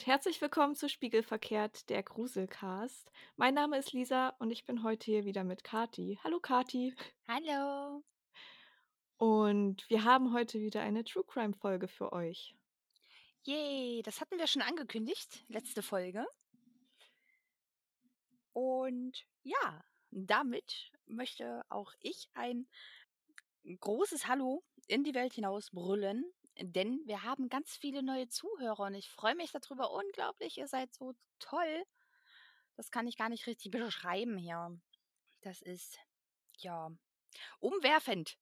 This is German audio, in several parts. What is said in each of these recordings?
und herzlich willkommen zu Spiegelverkehrt, der Gruselcast. Mein Name ist Lisa und ich bin heute hier wieder mit Kati. Hallo Kati. Hallo. Und wir haben heute wieder eine True Crime Folge für euch. Yay, das hatten wir schon angekündigt, letzte Folge. Und ja, damit möchte auch ich ein großes Hallo in die Welt hinaus brüllen, denn wir haben ganz viele neue Zuhörer und ich freue mich darüber unglaublich. Ihr seid so toll. Das kann ich gar nicht richtig beschreiben hier. Das ist, ja, umwerfend.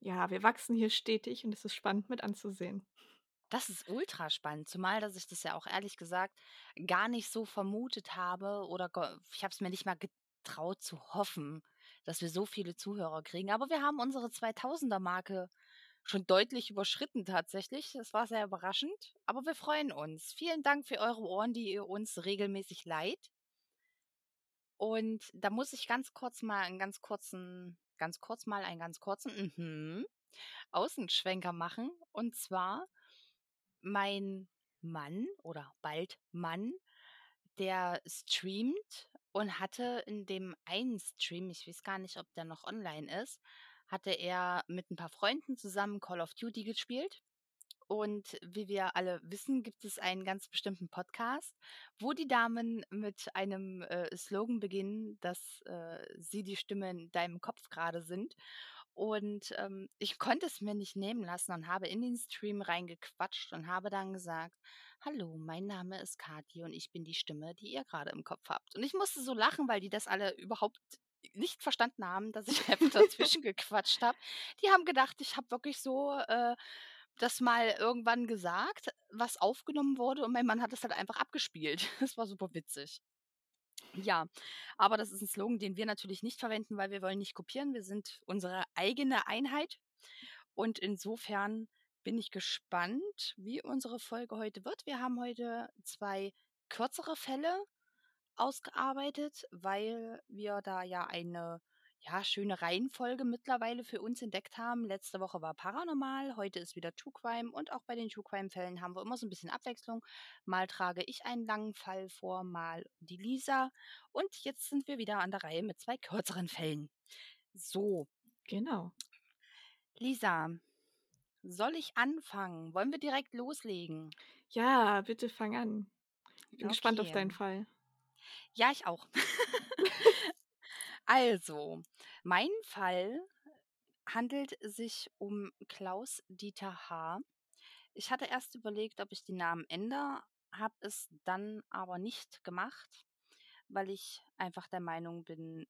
Ja, wir wachsen hier stetig und es ist spannend mit anzusehen. Das ist ultra spannend, zumal dass ich das ja auch ehrlich gesagt gar nicht so vermutet habe oder ich habe es mir nicht mal getraut zu hoffen, dass wir so viele Zuhörer kriegen. Aber wir haben unsere 2000er Marke schon deutlich überschritten tatsächlich. Das war sehr überraschend, aber wir freuen uns. Vielen Dank für eure Ohren, die ihr uns regelmäßig leiht. Und da muss ich ganz kurz mal einen ganz kurzen, ganz kurz mal einen ganz kurzen mhm, Außenschwenker machen. Und zwar mein Mann oder bald Mann, der streamt und hatte in dem einen Stream, ich weiß gar nicht, ob der noch online ist, hatte er mit ein paar Freunden zusammen Call of Duty gespielt. Und wie wir alle wissen, gibt es einen ganz bestimmten Podcast, wo die Damen mit einem äh, Slogan beginnen, dass äh, sie die Stimme in deinem Kopf gerade sind. Und ähm, ich konnte es mir nicht nehmen lassen und habe in den Stream reingequatscht und habe dann gesagt, hallo, mein Name ist Kati und ich bin die Stimme, die ihr gerade im Kopf habt. Und ich musste so lachen, weil die das alle überhaupt nicht verstanden haben, dass ich einfach dazwischen gequatscht habe. Die haben gedacht, ich habe wirklich so äh, das mal irgendwann gesagt, was aufgenommen wurde und mein Mann hat es halt einfach abgespielt. Das war super witzig. Ja, aber das ist ein Slogan, den wir natürlich nicht verwenden, weil wir wollen nicht kopieren. Wir sind unsere eigene Einheit. Und insofern bin ich gespannt, wie unsere Folge heute wird. Wir haben heute zwei kürzere Fälle ausgearbeitet, weil wir da ja eine ja, schöne Reihenfolge mittlerweile für uns entdeckt haben. Letzte Woche war Paranormal, heute ist wieder True Crime und auch bei den True Crime Fällen haben wir immer so ein bisschen Abwechslung. Mal trage ich einen langen Fall vor, mal die Lisa und jetzt sind wir wieder an der Reihe mit zwei kürzeren Fällen. So. Genau. Lisa, soll ich anfangen? Wollen wir direkt loslegen? Ja, bitte fang an. Ich bin okay. gespannt auf deinen Fall. Ja, ich auch. Also, mein Fall handelt sich um Klaus Dieter H. Ich hatte erst überlegt, ob ich den Namen ändere, habe es dann aber nicht gemacht, weil ich einfach der Meinung bin,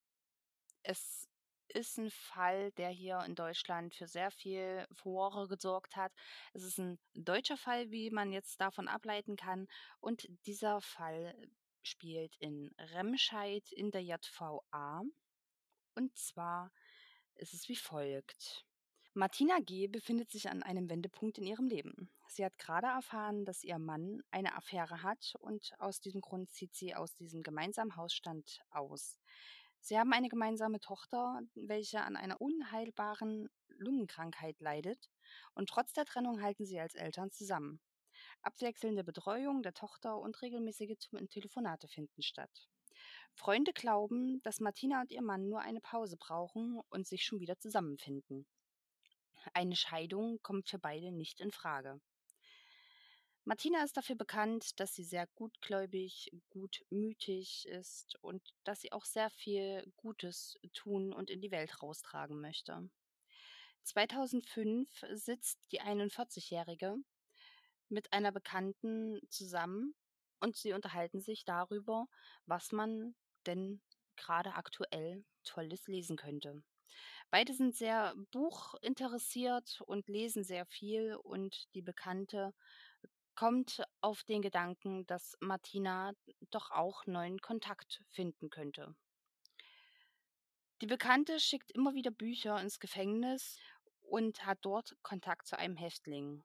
es ist ein Fall, der hier in Deutschland für sehr viel Furore gesorgt hat. Es ist ein deutscher Fall, wie man jetzt davon ableiten kann. Und dieser Fall spielt in Remscheid in der JVA. Und zwar ist es wie folgt. Martina G. befindet sich an einem Wendepunkt in ihrem Leben. Sie hat gerade erfahren, dass ihr Mann eine Affäre hat und aus diesem Grund zieht sie aus diesem gemeinsamen Hausstand aus. Sie haben eine gemeinsame Tochter, welche an einer unheilbaren Lungenkrankheit leidet und trotz der Trennung halten sie als Eltern zusammen. Abwechselnde Betreuung der Tochter und regelmäßige Telefonate finden statt. Freunde glauben, dass Martina und ihr Mann nur eine Pause brauchen und sich schon wieder zusammenfinden. Eine Scheidung kommt für beide nicht in Frage. Martina ist dafür bekannt, dass sie sehr gutgläubig, gutmütig ist und dass sie auch sehr viel Gutes tun und in die Welt raustragen möchte. 2005 sitzt die 41-Jährige mit einer Bekannten zusammen und sie unterhalten sich darüber, was man denn gerade aktuell Tolles lesen könnte. Beide sind sehr buchinteressiert und lesen sehr viel und die Bekannte kommt auf den Gedanken, dass Martina doch auch neuen Kontakt finden könnte. Die Bekannte schickt immer wieder Bücher ins Gefängnis und hat dort Kontakt zu einem Häftling.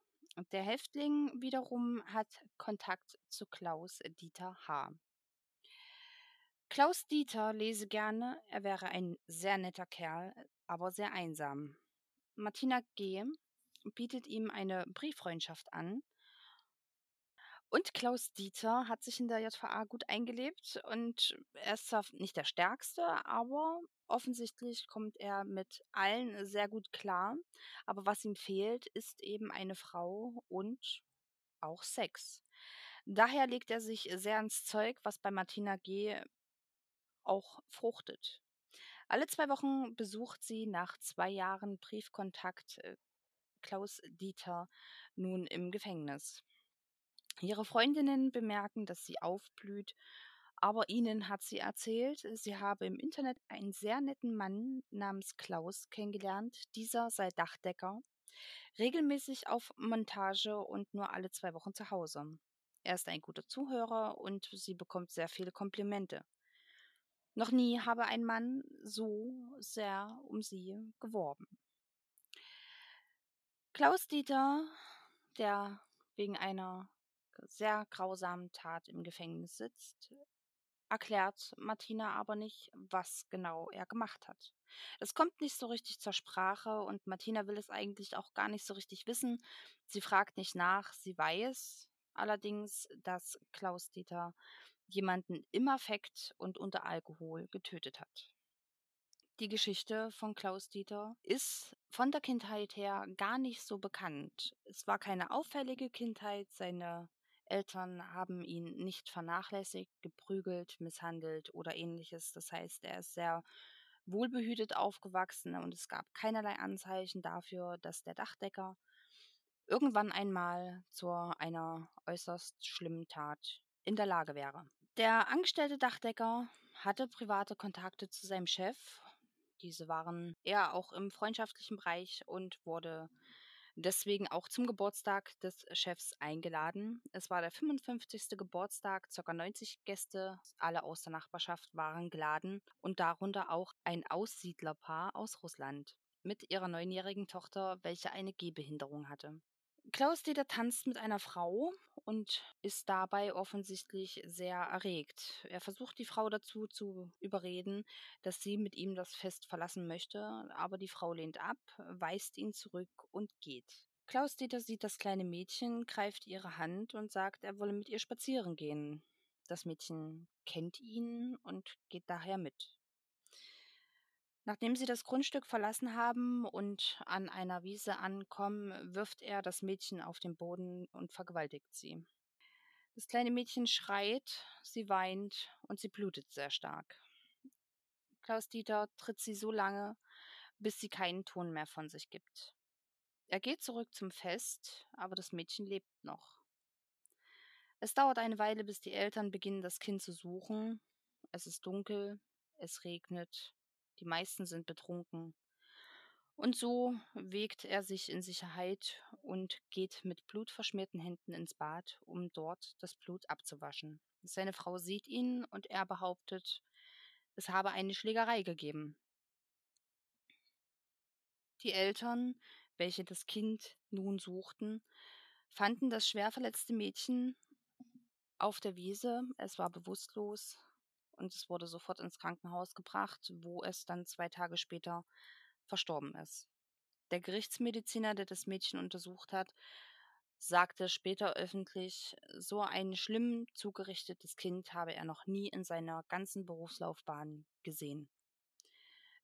Der Häftling wiederum hat Kontakt zu Klaus Dieter H. Klaus Dieter lese gerne, er wäre ein sehr netter Kerl, aber sehr einsam. Martina G. bietet ihm eine Brieffreundschaft an. Und Klaus Dieter hat sich in der JVA gut eingelebt und er ist zwar nicht der Stärkste, aber offensichtlich kommt er mit allen sehr gut klar. Aber was ihm fehlt, ist eben eine Frau und auch Sex. Daher legt er sich sehr ins Zeug, was bei Martina G. auch fruchtet. Alle zwei Wochen besucht sie nach zwei Jahren Briefkontakt äh, Klaus Dieter nun im Gefängnis. Ihre Freundinnen bemerken, dass sie aufblüht, aber ihnen hat sie erzählt, sie habe im Internet einen sehr netten Mann namens Klaus kennengelernt. Dieser sei Dachdecker, regelmäßig auf Montage und nur alle zwei Wochen zu Hause. Er ist ein guter Zuhörer und sie bekommt sehr viele Komplimente. Noch nie habe ein Mann so sehr um sie geworben. Klaus Dieter, der wegen einer sehr grausamen Tat im Gefängnis sitzt, erklärt Martina aber nicht, was genau er gemacht hat. Es kommt nicht so richtig zur Sprache und Martina will es eigentlich auch gar nicht so richtig wissen. Sie fragt nicht nach, sie weiß allerdings, dass Klaus Dieter jemanden im Affekt und unter Alkohol getötet hat. Die Geschichte von Klaus Dieter ist von der Kindheit her gar nicht so bekannt. Es war keine auffällige Kindheit, seine Eltern haben ihn nicht vernachlässigt, geprügelt, misshandelt oder ähnliches. Das heißt, er ist sehr wohlbehütet aufgewachsen und es gab keinerlei Anzeichen dafür, dass der Dachdecker irgendwann einmal zu einer äußerst schlimmen Tat in der Lage wäre. Der angestellte Dachdecker hatte private Kontakte zu seinem Chef. Diese waren eher auch im freundschaftlichen Bereich und wurde deswegen auch zum Geburtstag des Chefs eingeladen. Es war der 55. Geburtstag, ca. 90 Gäste, alle aus der Nachbarschaft waren geladen und darunter auch ein Aussiedlerpaar aus Russland mit ihrer neunjährigen Tochter, welche eine Gehbehinderung hatte. Klaus Dieter tanzt mit einer Frau und ist dabei offensichtlich sehr erregt. Er versucht die Frau dazu zu überreden, dass sie mit ihm das Fest verlassen möchte, aber die Frau lehnt ab, weist ihn zurück und geht. Klaus Dieter sieht das kleine Mädchen, greift ihre Hand und sagt, er wolle mit ihr spazieren gehen. Das Mädchen kennt ihn und geht daher mit. Nachdem sie das Grundstück verlassen haben und an einer Wiese ankommen, wirft er das Mädchen auf den Boden und vergewaltigt sie. Das kleine Mädchen schreit, sie weint und sie blutet sehr stark. Klaus Dieter tritt sie so lange, bis sie keinen Ton mehr von sich gibt. Er geht zurück zum Fest, aber das Mädchen lebt noch. Es dauert eine Weile, bis die Eltern beginnen, das Kind zu suchen. Es ist dunkel, es regnet, die meisten sind betrunken. Und so wägt er sich in Sicherheit und geht mit blutverschmierten Händen ins Bad, um dort das Blut abzuwaschen. Seine Frau sieht ihn und er behauptet, es habe eine Schlägerei gegeben. Die Eltern, welche das Kind nun suchten, fanden das schwer verletzte Mädchen auf der Wiese. Es war bewusstlos, und es wurde sofort ins Krankenhaus gebracht, wo es dann zwei Tage später verstorben ist. Der Gerichtsmediziner, der das Mädchen untersucht hat, sagte später öffentlich, so ein schlimm zugerichtetes Kind habe er noch nie in seiner ganzen Berufslaufbahn gesehen.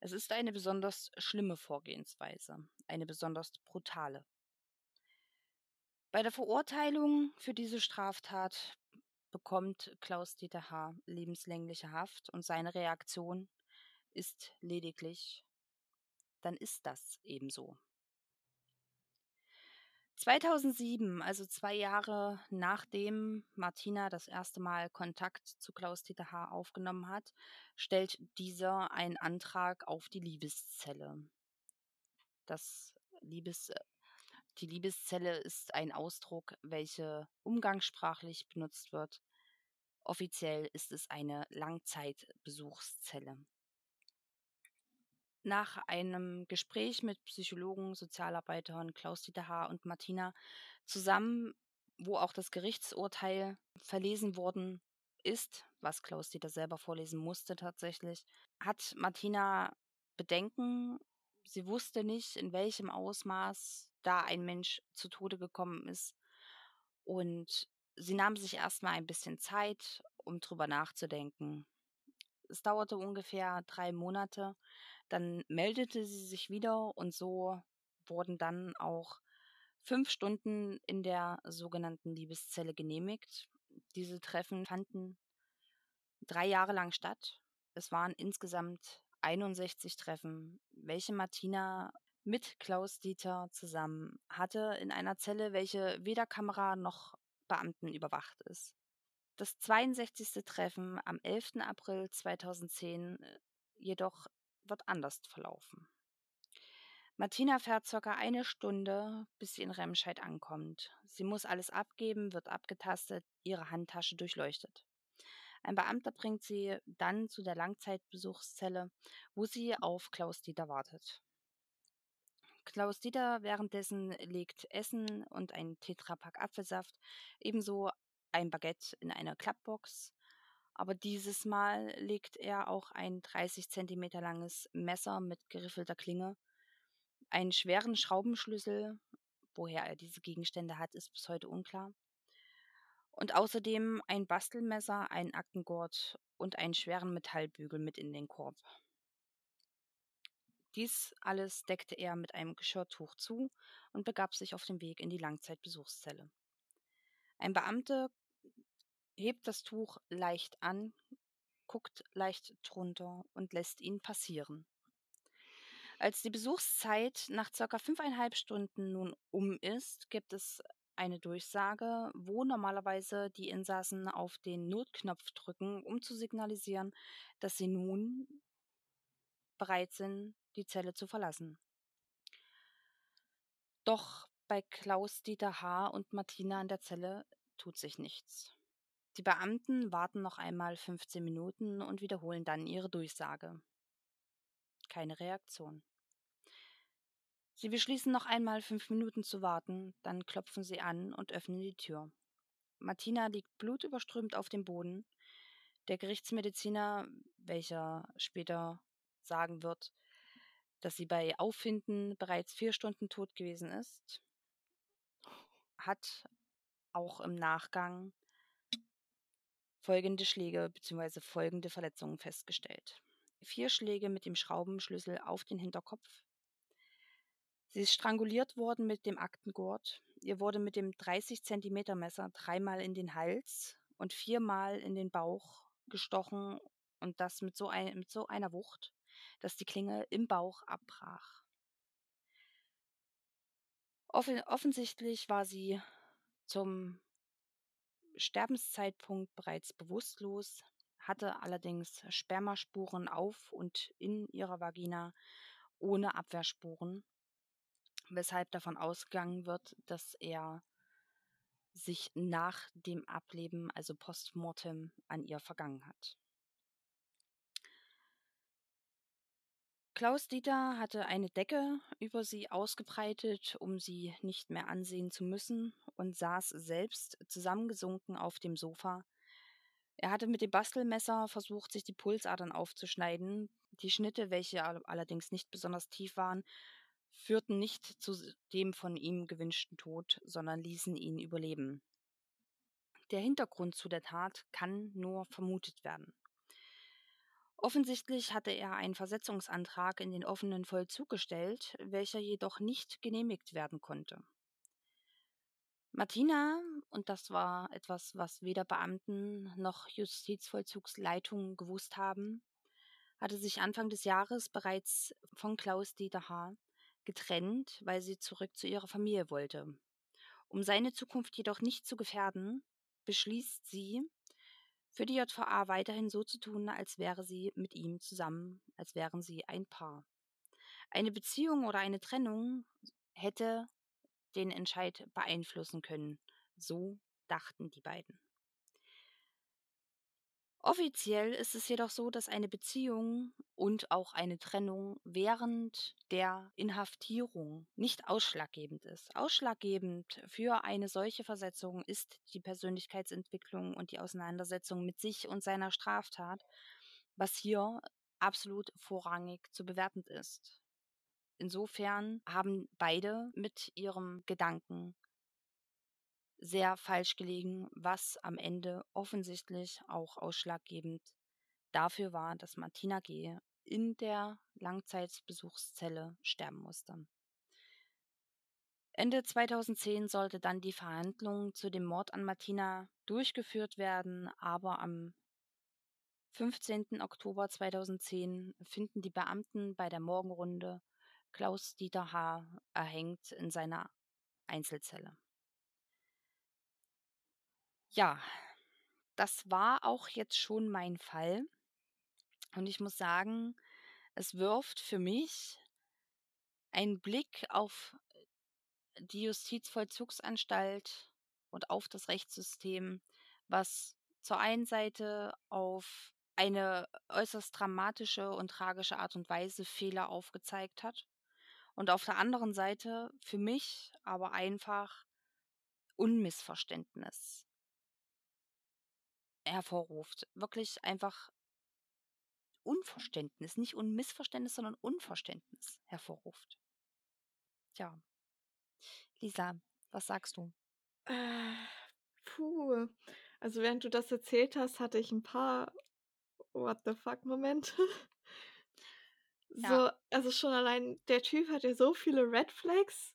Es ist eine besonders schlimme Vorgehensweise, eine besonders brutale. Bei der Verurteilung für diese Straftat bekommt Klaus-Dieter H. lebenslängliche Haft und seine Reaktion ist lediglich, dann ist das ebenso. 2007, also zwei Jahre nachdem Martina das erste Mal Kontakt zu Klaus-Dieter H. aufgenommen hat, stellt dieser einen Antrag auf die Liebeszelle. Das Liebes, die Liebeszelle ist ein Ausdruck, welcher umgangssprachlich benutzt wird. Offiziell ist es eine Langzeitbesuchszelle. Nach einem Gespräch mit Psychologen, Sozialarbeitern Klaus-Dieter H. und Martina zusammen, wo auch das Gerichtsurteil verlesen worden ist, was Klaus Dieter selber vorlesen musste tatsächlich, hat Martina Bedenken. Sie wusste nicht, in welchem Ausmaß da ein Mensch zu Tode gekommen ist. Und sie nahm sich erstmal ein bisschen Zeit, um drüber nachzudenken. Es dauerte ungefähr drei Monate. Dann meldete sie sich wieder und so wurden dann auch fünf Stunden in der sogenannten Liebeszelle genehmigt. Diese Treffen fanden drei Jahre lang statt. Es waren insgesamt 61 Treffen, welche Martina mit Klaus Dieter zusammen hatte in einer Zelle, welche weder Kamera noch Beamten überwacht ist. Das 62. Treffen am 11. April 2010 äh, jedoch wird anders verlaufen. Martina fährt circa eine Stunde, bis sie in Remscheid ankommt. Sie muss alles abgeben, wird abgetastet, ihre Handtasche durchleuchtet. Ein Beamter bringt sie dann zu der Langzeitbesuchszelle, wo sie auf Klaus Dieter wartet. Klaus Dieter währenddessen legt Essen und ein Tetrapack Apfelsaft, ebenso ein Baguette in eine Klappbox. Aber dieses Mal legt er auch ein 30 cm langes Messer mit geriffelter Klinge einen schweren Schraubenschlüssel, woher er diese Gegenstände hat, ist bis heute unklar. Und außerdem ein Bastelmesser, einen Aktengurt und einen schweren Metallbügel mit in den Korb. Dies alles deckte er mit einem Geschirrtuch zu und begab sich auf den Weg in die Langzeitbesuchszelle. Ein Beamter hebt das Tuch leicht an, guckt leicht drunter und lässt ihn passieren. Als die Besuchszeit nach circa fünfeinhalb Stunden nun um ist, gibt es eine Durchsage, wo normalerweise die Insassen auf den Notknopf drücken, um zu signalisieren, dass sie nun bereit sind, die Zelle zu verlassen. Doch bei Klaus Dieter H. und Martina an der Zelle tut sich nichts. Die Beamten warten noch einmal 15 Minuten und wiederholen dann ihre Durchsage keine Reaktion. Sie beschließen noch einmal fünf Minuten zu warten, dann klopfen sie an und öffnen die Tür. Martina liegt blutüberströmt auf dem Boden. Der Gerichtsmediziner, welcher später sagen wird, dass sie bei Auffinden bereits vier Stunden tot gewesen ist, hat auch im Nachgang folgende Schläge bzw. folgende Verletzungen festgestellt vier Schläge mit dem Schraubenschlüssel auf den Hinterkopf. Sie ist stranguliert worden mit dem Aktengurt. Ihr wurde mit dem 30 Zentimeter Messer dreimal in den Hals und viermal in den Bauch gestochen und das mit so, ein, mit so einer Wucht, dass die Klinge im Bauch abbrach. Offen, offensichtlich war sie zum Sterbenszeitpunkt bereits bewusstlos, hatte allerdings Spermaspuren auf und in ihrer Vagina ohne Abwehrspuren, weshalb davon ausgegangen wird, dass er sich nach dem Ableben, also postmortem, an ihr vergangen hat. Klaus Dieter hatte eine Decke über sie ausgebreitet, um sie nicht mehr ansehen zu müssen, und saß selbst zusammengesunken auf dem Sofa, er hatte mit dem Bastelmesser versucht, sich die Pulsadern aufzuschneiden. Die Schnitte, welche allerdings nicht besonders tief waren, führten nicht zu dem von ihm gewünschten Tod, sondern ließen ihn überleben. Der Hintergrund zu der Tat kann nur vermutet werden. Offensichtlich hatte er einen Versetzungsantrag in den offenen Vollzug gestellt, welcher jedoch nicht genehmigt werden konnte. Martina, und das war etwas, was weder Beamten noch Justizvollzugsleitung gewusst haben, hatte sich Anfang des Jahres bereits von Klaus Dieter H. getrennt, weil sie zurück zu ihrer Familie wollte. Um seine Zukunft jedoch nicht zu gefährden, beschließt sie, für die JVA weiterhin so zu tun, als wäre sie mit ihm zusammen, als wären sie ein Paar. Eine Beziehung oder eine Trennung hätte den Entscheid beeinflussen können. So dachten die beiden. Offiziell ist es jedoch so, dass eine Beziehung und auch eine Trennung während der Inhaftierung nicht ausschlaggebend ist. Ausschlaggebend für eine solche Versetzung ist die Persönlichkeitsentwicklung und die Auseinandersetzung mit sich und seiner Straftat, was hier absolut vorrangig zu bewerten ist. Insofern haben beide mit ihrem Gedanken sehr falsch gelegen, was am Ende offensichtlich auch ausschlaggebend dafür war, dass Martina G. in der Langzeitbesuchszelle sterben musste. Ende 2010 sollte dann die Verhandlung zu dem Mord an Martina durchgeführt werden, aber am 15. Oktober 2010 finden die Beamten bei der Morgenrunde Klaus-Dieter H. erhängt in seiner Einzelzelle. Ja, das war auch jetzt schon mein Fall. Und ich muss sagen, es wirft für mich einen Blick auf die Justizvollzugsanstalt und auf das Rechtssystem, was zur einen Seite auf eine äußerst dramatische und tragische Art und Weise Fehler aufgezeigt hat und auf der anderen Seite für mich aber einfach Unmissverständnis hervorruft. Wirklich einfach Unverständnis, nicht Unmissverständnis, sondern Unverständnis hervorruft. Tja. Lisa, was sagst du? Äh, puh. Also während du das erzählt hast, hatte ich ein paar What the fuck Momente. Ja. So, also schon allein der Typ hat ja so viele Red Flags.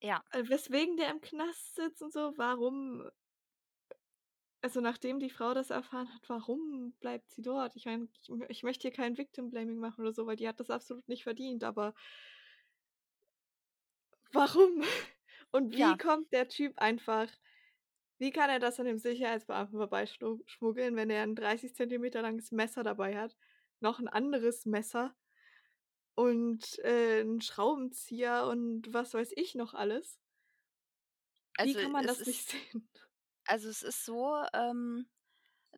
Ja. Äh, weswegen der im Knast sitzt und so, warum also nachdem die Frau das erfahren hat, warum bleibt sie dort? Ich meine, ich, ich möchte hier kein Victim Blaming machen oder so, weil die hat das absolut nicht verdient, aber warum? Und wie Ja. kommt der Typ einfach, wie kann er das an dem Sicherheitsbeamten vorbeischmuggeln, wenn er ein 30 Zentimeter langes Messer dabei hat, noch ein anderes Messer und äh, einen Schraubenzieher und was weiß ich noch alles? Wie Also kann man das nicht sehen? Also es ist so, ähm,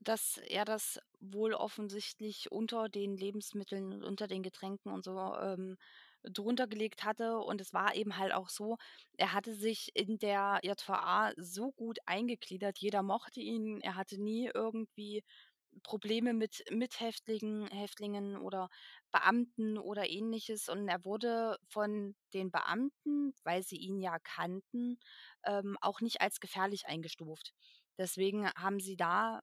dass er das wohl offensichtlich unter den Lebensmitteln und unter den Getränken und so ähm, drunter gelegt hatte. Und es war eben halt auch so, er hatte sich in der JVA so gut eingegliedert, jeder mochte ihn, er hatte nie irgendwie Probleme mit Mithäftlingen Häftlingen oder Beamten oder ähnliches. Und er wurde von den Beamten, weil sie ihn ja kannten, ähm, auch nicht als gefährlich eingestuft. Deswegen haben sie da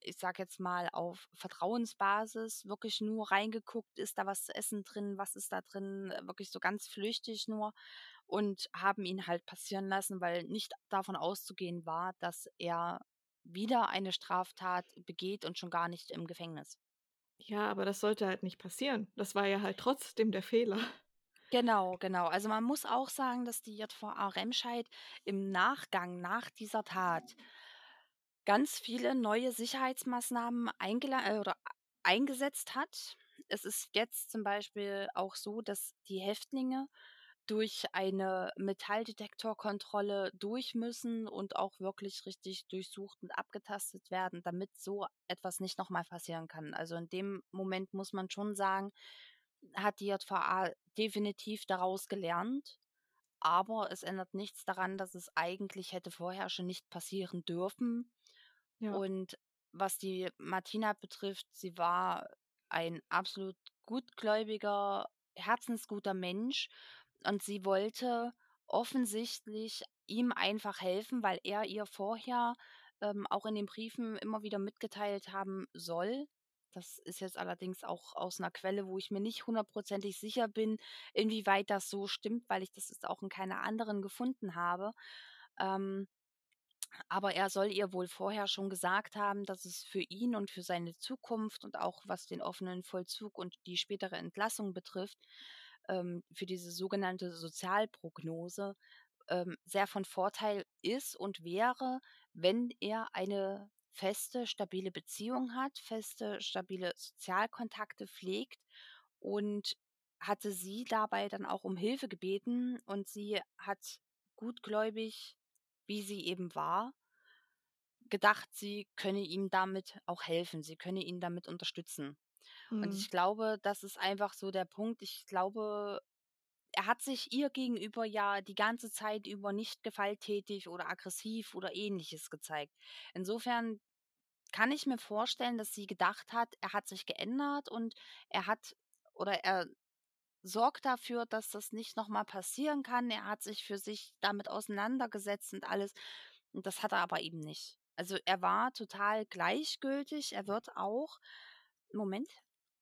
ich sage jetzt mal, auf Vertrauensbasis wirklich nur reingeguckt, ist da was zu essen drin, was ist da drin, äh, wirklich so ganz flüchtig nur und haben ihn halt passieren lassen, weil nicht davon auszugehen war, dass er wieder eine Straftat begeht und schon gar nicht im Gefängnis. Ja, aber das sollte halt nicht passieren. Das war ja halt trotzdem der Fehler. Genau, genau. Also man muss auch sagen, dass die JVA Remscheid im Nachgang nach dieser Tat ganz viele neue Sicherheitsmaßnahmen äh, eingesetzt hat. Es ist jetzt zum Beispiel auch so, dass die Häftlinge durch eine Metalldetektorkontrolle durch müssen und auch wirklich richtig durchsucht und abgetastet werden, damit so etwas nicht nochmal passieren kann. Also in dem Moment muss man schon sagen, hat die JVA definitiv daraus gelernt. Aber es ändert nichts daran, dass es eigentlich hätte vorher schon nicht passieren dürfen. Ja. Und was die Martina betrifft, sie war ein absolut gutgläubiger, herzensguter Mensch und sie wollte offensichtlich ihm einfach helfen, weil er ihr vorher ähm, auch in den Briefen immer wieder mitgeteilt haben soll. Das ist jetzt allerdings auch aus einer Quelle, wo ich mir nicht hundertprozentig sicher bin, inwieweit das so stimmt, weil ich das jetzt auch in keiner anderen gefunden habe. Ähm, aber er soll ihr wohl vorher schon gesagt haben, dass es für ihn und für seine Zukunft und auch was den offenen Vollzug und die spätere Entlassung betrifft, ähm, für diese sogenannte Sozialprognose ähm, sehr von Vorteil ist und wäre, wenn er eine feste, stabile Beziehung hat, feste, stabile Sozialkontakte pflegt und hatte sie dabei dann auch um Hilfe gebeten und sie hat gutgläubig wie sie eben war, gedacht, sie könne ihm damit auch helfen, sie könne ihn damit unterstützen. Und Mhm. ich glaube, das ist einfach so der Punkt. Ich glaube, er hat sich ihr gegenüber ja die ganze Zeit über nicht gewalttätig oder aggressiv oder Ähnliches gezeigt. Insofern kann ich mir vorstellen, dass sie gedacht hat, er hat sich geändert und er hat oder er sorgt dafür, dass das nicht noch mal passieren kann. Er hat sich für sich damit auseinandergesetzt und alles. Und das hat er aber eben nicht. Also, er war total gleichgültig. Er wird auch Moment,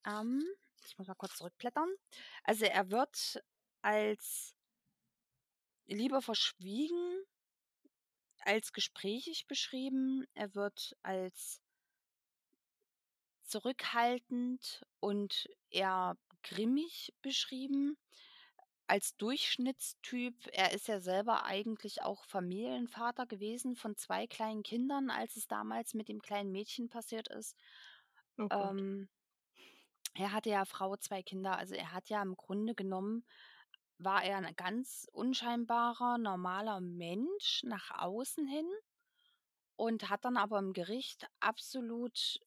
ähm, ich muss mal kurz zurückblättern. Also, er wird als lieber verschwiegen als gesprächig beschrieben. Er wird als zurückhaltend und eher grimmig beschrieben. Als Durchschnittstyp. Er ist ja selber eigentlich auch Familienvater gewesen von 2 kleinen Kindern, als es damals mit dem kleinen Mädchen passiert ist. Oh. Ähm, er hatte ja Frau, 2 Kinder. Also, er hat ja im Grunde genommen war er 'n ganz unscheinbarer, normaler Mensch nach außen hin und hat dann aber im Gericht absolut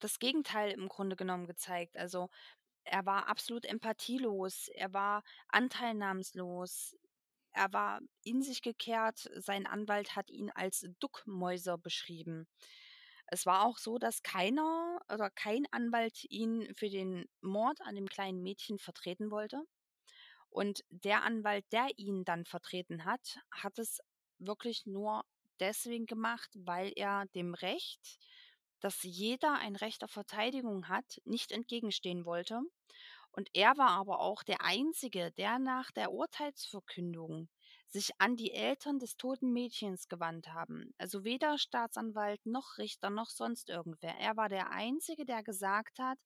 das Gegenteil im Grunde genommen gezeigt. Also, er war absolut empathielos, er war anteilnahmslos, er war in sich gekehrt. Sein Anwalt hat ihn als Duckmäuser beschrieben. Es war auch so, dass keiner oder kein Anwalt ihn für den Mord an dem kleinen Mädchen vertreten wollte. Und der Anwalt, der ihn dann vertreten hat, hat es wirklich nur deswegen gemacht, weil er dem Recht, dass jeder ein Recht auf Verteidigung hat, nicht entgegenstehen wollte. Und er war aber auch der Einzige, der nach der Urteilsverkündung sich an die Eltern des toten Mädchens gewandt haben. Also weder Staatsanwalt noch Richter noch sonst irgendwer. Er war der Einzige, der gesagt hat,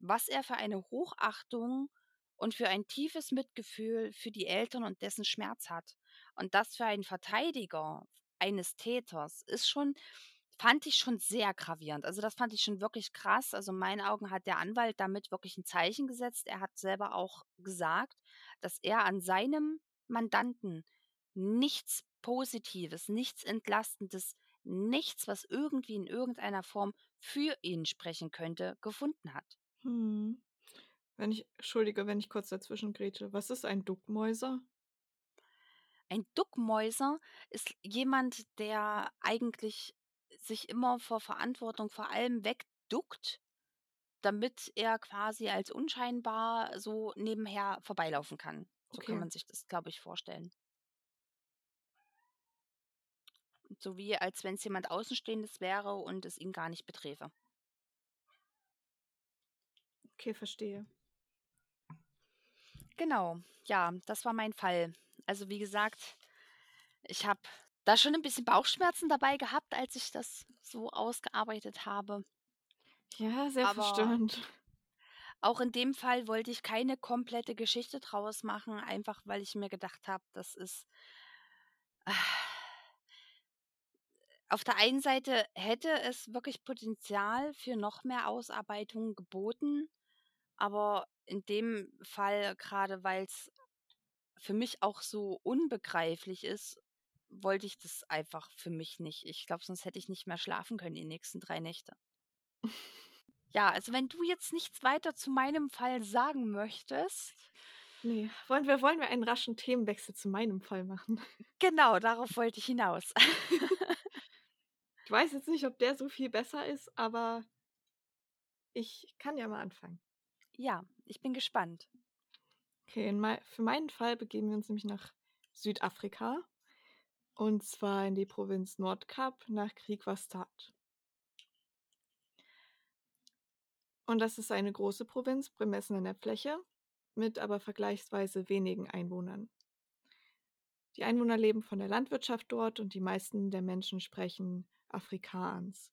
was er für eine Hochachtung und für ein tiefes Mitgefühl für die Eltern und dessen Schmerz hat. Und das für einen Verteidiger eines Täters ist schon fand ich schon sehr gravierend. Also, das fand ich schon wirklich krass. Also, in meinen Augen hat der Anwalt damit wirklich 'n Zeichen gesetzt. Er hat selber auch gesagt, dass er an seinem Mandanten nichts Positives, nichts Entlastendes, nichts, was irgendwie in irgendeiner Form für ihn sprechen könnte, gefunden hat. Mhm. Wenn ich entschuldige, wenn ich kurz dazwischengrätsche. Was ist ein Duckmäuser? Ein Duckmäuser ist jemand, der eigentlich sich immer vor Verantwortung vor allem wegduckt, damit er quasi als unscheinbar so nebenher vorbeilaufen kann. So kann Okay. man sich das, glaube ich, vorstellen. So wie als wenn's jemand Außenstehendes wäre und es ihn gar nicht beträfe. Okay, verstehe. Genau, ja, das war mein Fall. Also, wie gesagt, ich habe da schon 'n bisschen Bauchschmerzen dabei gehabt, als ich das so ausgearbeitet habe. Ja, sehr Aber verstörend. Auch in dem Fall wollte ich keine komplette Geschichte draus machen, einfach weil ich mir gedacht habe, das ist auf der einen Seite hätte es wirklich Potenzial für noch mehr Ausarbeitung geboten, aber in dem Fall, grade weil's für mich auch so unbegreiflich ist, wollte ich das einfach für mich nicht. Ich glaube, sonst hätte ich nicht mehr schlafen können die nächsten 3 Nächte. Ja, also, wenn du jetzt nichts weiter zu meinem Fall sagen möchtest Ne, wollen wir wollen wir einen raschen Themenwechsel zu meinem Fall machen? Genau, darauf wollte ich hinaus. Ich weiß jetzt nicht, ob der so viel besser ist, aber ich kann ja mal anfangen. Ja, ich bin gespannt. Okay, in mei für meinen Fall begeben wir uns nämlich nach Südafrika, und zwar in die Provinz Nord-Kap nach Griequas-Stad. Und das ist eine große Provinz, bemessen an der Fläche, mit aber vergleichsweise wenigen Einwohnern. Die Einwohner leben von der Landwirtschaft dort und die meisten der Menschen sprechen Afrikaans.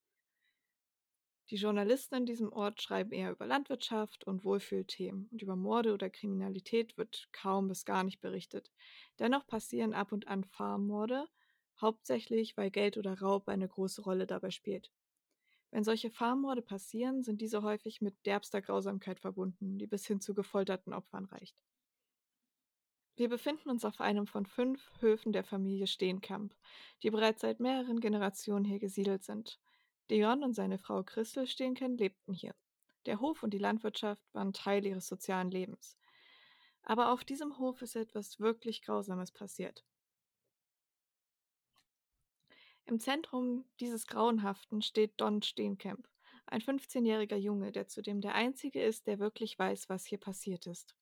Die Journalisten in diesem Ort schreiben eher über Landwirtschaft und Wohlfühlthemen und über Morde oder Kriminalität wird kaum bis gar nicht berichtet. Dennoch passieren ab und an Farmmorde, hauptsächlich weil Geld oder Raub eine große Rolle dabei spielt. Wenn solche Farmmorde passieren, sind diese häufig mit derbster Grausamkeit verbunden, die bis hin zu gefolterten Opfern reicht. Wir befinden uns auf einem von fünf Höfen der Familie Steenkamp, die bereits seit mehreren Generationen hier gesiedelt sind. Dion und seine Frau Christel Steenkamp lebten hier. Der Hof und die Landwirtschaft waren Teil ihres sozialen Lebens. Aber auf diesem Hof ist etwas wirklich Grausames passiert. Im Zentrum dieses Grauenhaften steht Don Steenkamp, ein 15-jähriger Junge, der zudem der Einzige ist, der wirklich weiß, was hier passiert ist.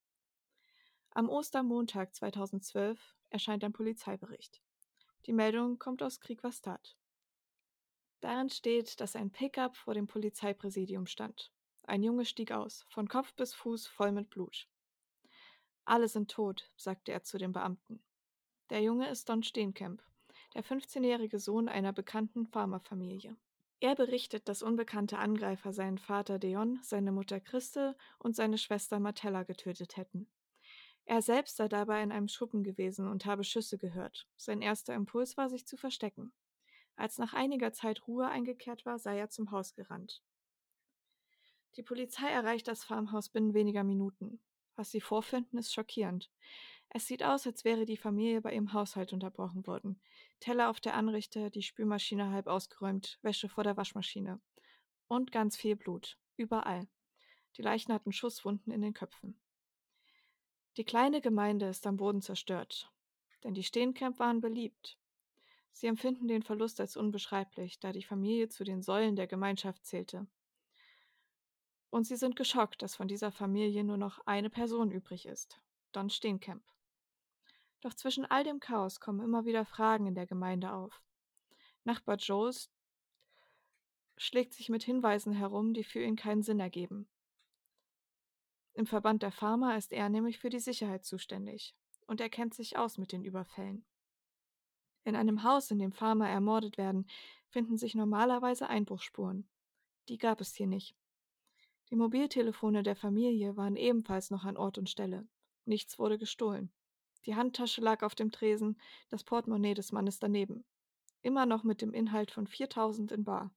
Am Ostermontag 2012 erscheint ein Polizeibericht. Die Meldung kommt aus Kriegwastad. Darin steht, dass ein Pickup vor dem Polizeipräsidium stand. Ein Junge stieg aus, von Kopf bis Fuß voll mit Blut. Alle sind tot, sagte er zu den Beamten. Der Junge ist Don Steenkamp, der 15-jährige Sohn einer bekannten Farmerfamilie. Er berichtet, dass unbekannte Angreifer seinen Vater Deon, seine Mutter Christel und seine Schwester Martella getötet hätten. Er selbst sei dabei in einem Schuppen gewesen und habe Schüsse gehört. Sein erster Impuls war, sich zu verstecken. Als nach einiger Zeit Ruhe eingekehrt war, sei er zum Haus gerannt. Die Polizei erreicht das Farmhaus binnen weniger Minuten. Was sie vorfinden, ist schockierend. Es sieht aus, als wäre die Familie bei ihrem Haushalt unterbrochen worden. Teller auf der Anrichte, die Spülmaschine halb ausgeräumt, Wäsche vor der Waschmaschine. Und ganz viel Blut. Überall. Die Leichen hatten Schusswunden in den Köpfen. Die kleine Gemeinde ist am Boden zerstört. Denn die Steenkamp waren beliebt. Sie empfinden den Verlust als unbeschreiblich, da die Familie zu den Säulen der Gemeinschaft zählte. Und sie sind geschockt, dass von dieser Familie nur noch eine Person übrig ist, Don Steenkamp. Doch zwischen all dem Chaos kommen immer wieder Fragen in der Gemeinde auf. Nachbar Joes schlägt sich mit Hinweisen herum, die für ihn keinen Sinn ergeben. Im Verband der Farmer ist er nämlich für die Sicherheit zuständig und er kennt sich aus mit den Überfällen. In einem Haus, in dem Farmer ermordet werden, finden sich normalerweise Einbruchsspuren. Die gab es hier nicht. Die Mobiltelefone der Familie waren ebenfalls noch an Ort und Stelle. Nichts wurde gestohlen. Die Handtasche lag auf dem Tresen, das Portemonnaie des Mannes daneben. Immer noch mit dem Inhalt von 4000 in Bar.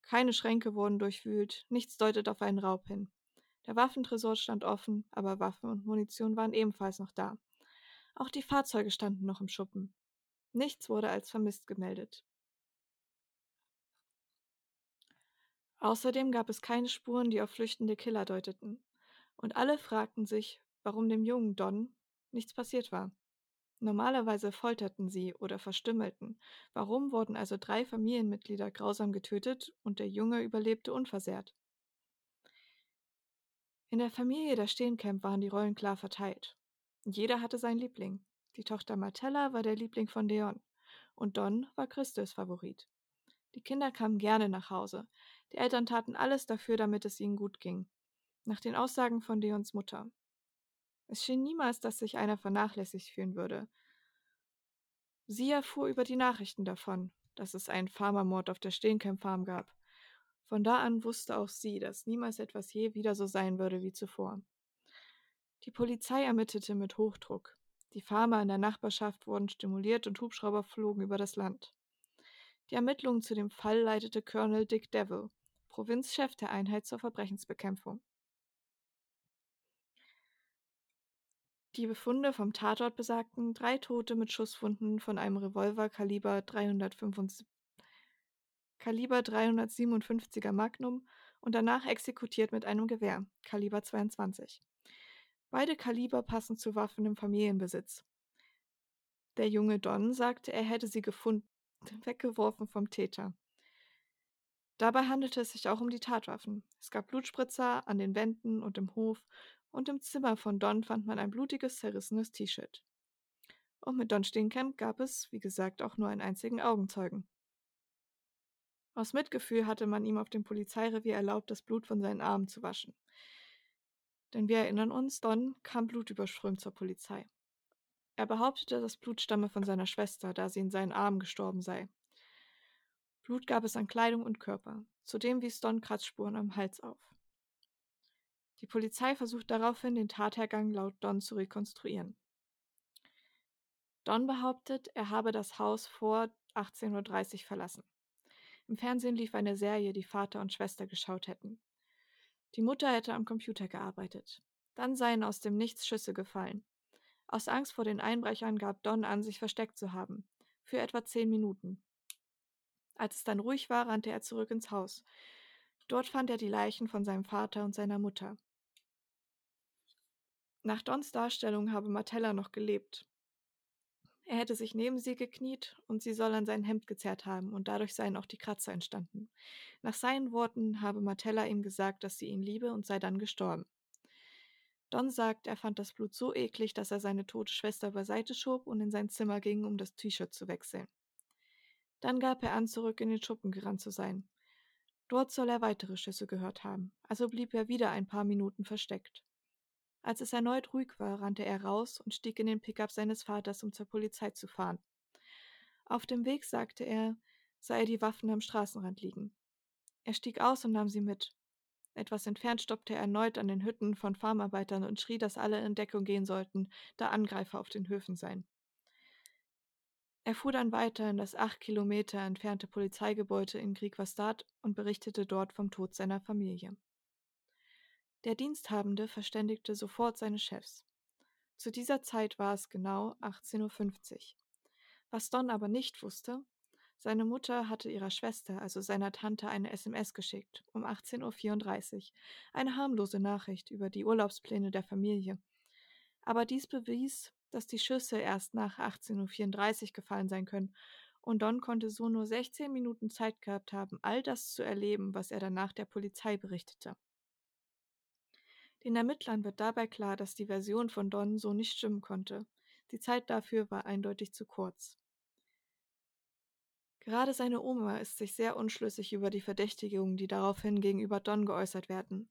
Keine Schränke wurden durchwühlt, nichts deutet auf einen Raub hin. Der Waffentresor stand offen, aber Waffen und Munition waren ebenfalls noch da. Auch die Fahrzeuge standen noch im Schuppen. Nichts wurde als vermisst gemeldet. Außerdem gab es keine Spuren, die auf flüchtende Killer deuteten. Und alle fragten sich, warum dem jungen Don nichts passiert war. Normalerweise folterten sie oder verstümmelten. Warum wurden also drei Familienmitglieder grausam getötet und der Junge überlebte unversehrt? In der Familie der Steenkamp waren die Rollen klar verteilt. Jeder hatte seinen Liebling. Die Tochter Martella war der Liebling von Deon und Don war Christus Favorit. Die Kinder kamen gerne nach Hause. Die Eltern taten alles dafür, damit es ihnen gut ging. Nach den Aussagen von Deons Mutter. Es schien niemals, dass sich einer vernachlässigt fühlen würde. Sie erfuhr über die Nachrichten davon, dass es einen Farmermord auf der Steenkamp-Farm gab. Von da an wusste auch sie, dass niemals etwas je wieder so sein würde wie zuvor. Die Polizei ermittelte mit Hochdruck. Die Farmer in der Nachbarschaft wurden stimuliert und Hubschrauber flogen über das Land. Die Ermittlungen zu dem Fall leitete Colonel Dick Devil, Provinzchef der Einheit zur Verbrechensbekämpfung. Die Befunde vom Tatort besagten drei Tote mit Schusswunden von einem Revolver Kaliber 357 Kaliber 357er Magnum und danach exekutiert mit einem Gewehr, Kaliber 22. Beide Kaliber passen zu Waffen im Familienbesitz. Der junge Don sagte, er hätte sie gefunden, weggeworfen vom Täter. Dabei handelte es sich auch um die Tatwaffen. Es gab Blutspritzer an den Wänden und im Hof und im Zimmer von Don fand man ein blutiges, zerrissenes T-Shirt. Und mit Don Steenkamp gab es, wie gesagt, auch nur einen einzigen Augenzeugen. Aus Mitgefühl hatte man ihm auf dem Polizeirevier erlaubt, das Blut von seinen Armen zu waschen. Denn wir erinnern uns, Don kam blutüberströmt zur Polizei. Er behauptete, das Blut stamme von seiner Schwester, da sie in seinen Armen gestorben sei. Blut gab es an Kleidung und Körper. Zudem wies Don Kratzspuren am Hals auf. Die Polizei versucht daraufhin, den Tathergang laut Don zu rekonstruieren. Don behauptet, er habe das Haus vor 18.30 Uhr verlassen. Im Fernsehen lief eine Serie, die Vater und Schwester geschaut hätten. Die Mutter hätte am Computer gearbeitet. Dann seien aus dem Nichts Schüsse gefallen. Aus Angst vor den Einbrechern gab Don an, sich versteckt zu haben. Für etwa zehn Minuten. Als es dann ruhig war, rannte er zurück ins Haus. Dort fand er die Leichen von seinem Vater und seiner Mutter. Nach Dons Darstellung habe Martella noch gelebt. Er hätte sich neben sie gekniet und sie soll an sein Hemd gezerrt haben und dadurch seien auch die Kratzer entstanden. Nach seinen Worten habe Martella ihm gesagt, dass sie ihn liebe und sei dann gestorben. Don sagt, er fand das Blut so eklig, dass er seine tote Schwester beiseite schob und in sein Zimmer ging, um das T-Shirt zu wechseln. Dann gab er an, zurück in den Schuppen gerannt zu sein. Dort soll er weitere Schüsse gehört haben, also blieb er wieder ein paar Minuten versteckt. Als es erneut ruhig war, rannte er raus und stieg in den Pickup seines Vaters, um zur Polizei zu fahren. Auf dem Weg sagte er, sah er die Waffen am Straßenrand liegen. Er stieg aus und nahm sie mit. Etwas entfernt stoppte er erneut an den Hütten von Farmarbeitern und schrie, dass alle in Deckung gehen sollten, da Angreifer auf den Höfen seien. Er fuhr dann weiter in das acht Kilometer entfernte Polizeigebäude in Griegwastad und berichtete dort vom Tod seiner Familie. Der Diensthabende verständigte sofort seine Chefs. Zu dieser Zeit war es genau 18.50 Uhr. Was Don aber nicht wusste, seine Mutter hatte ihrer Schwester, also seiner Tante, eine SMS geschickt, um 18.34 Uhr, eine harmlose Nachricht über die Urlaubspläne der Familie. Aber dies bewies, dass die Schüsse erst nach 18.34 Uhr gefallen sein können, und Don konnte so nur 16 Minuten Zeit gehabt haben, all das zu erleben, was er danach der Polizei berichtete. Den Ermittlern wird dabei klar, dass die Version von Don so nicht stimmen konnte. Die Zeit dafür war eindeutig zu kurz. Gerade seine Oma ist sich sehr unschlüssig über die Verdächtigungen, die daraufhin gegenüber Don geäußert werden.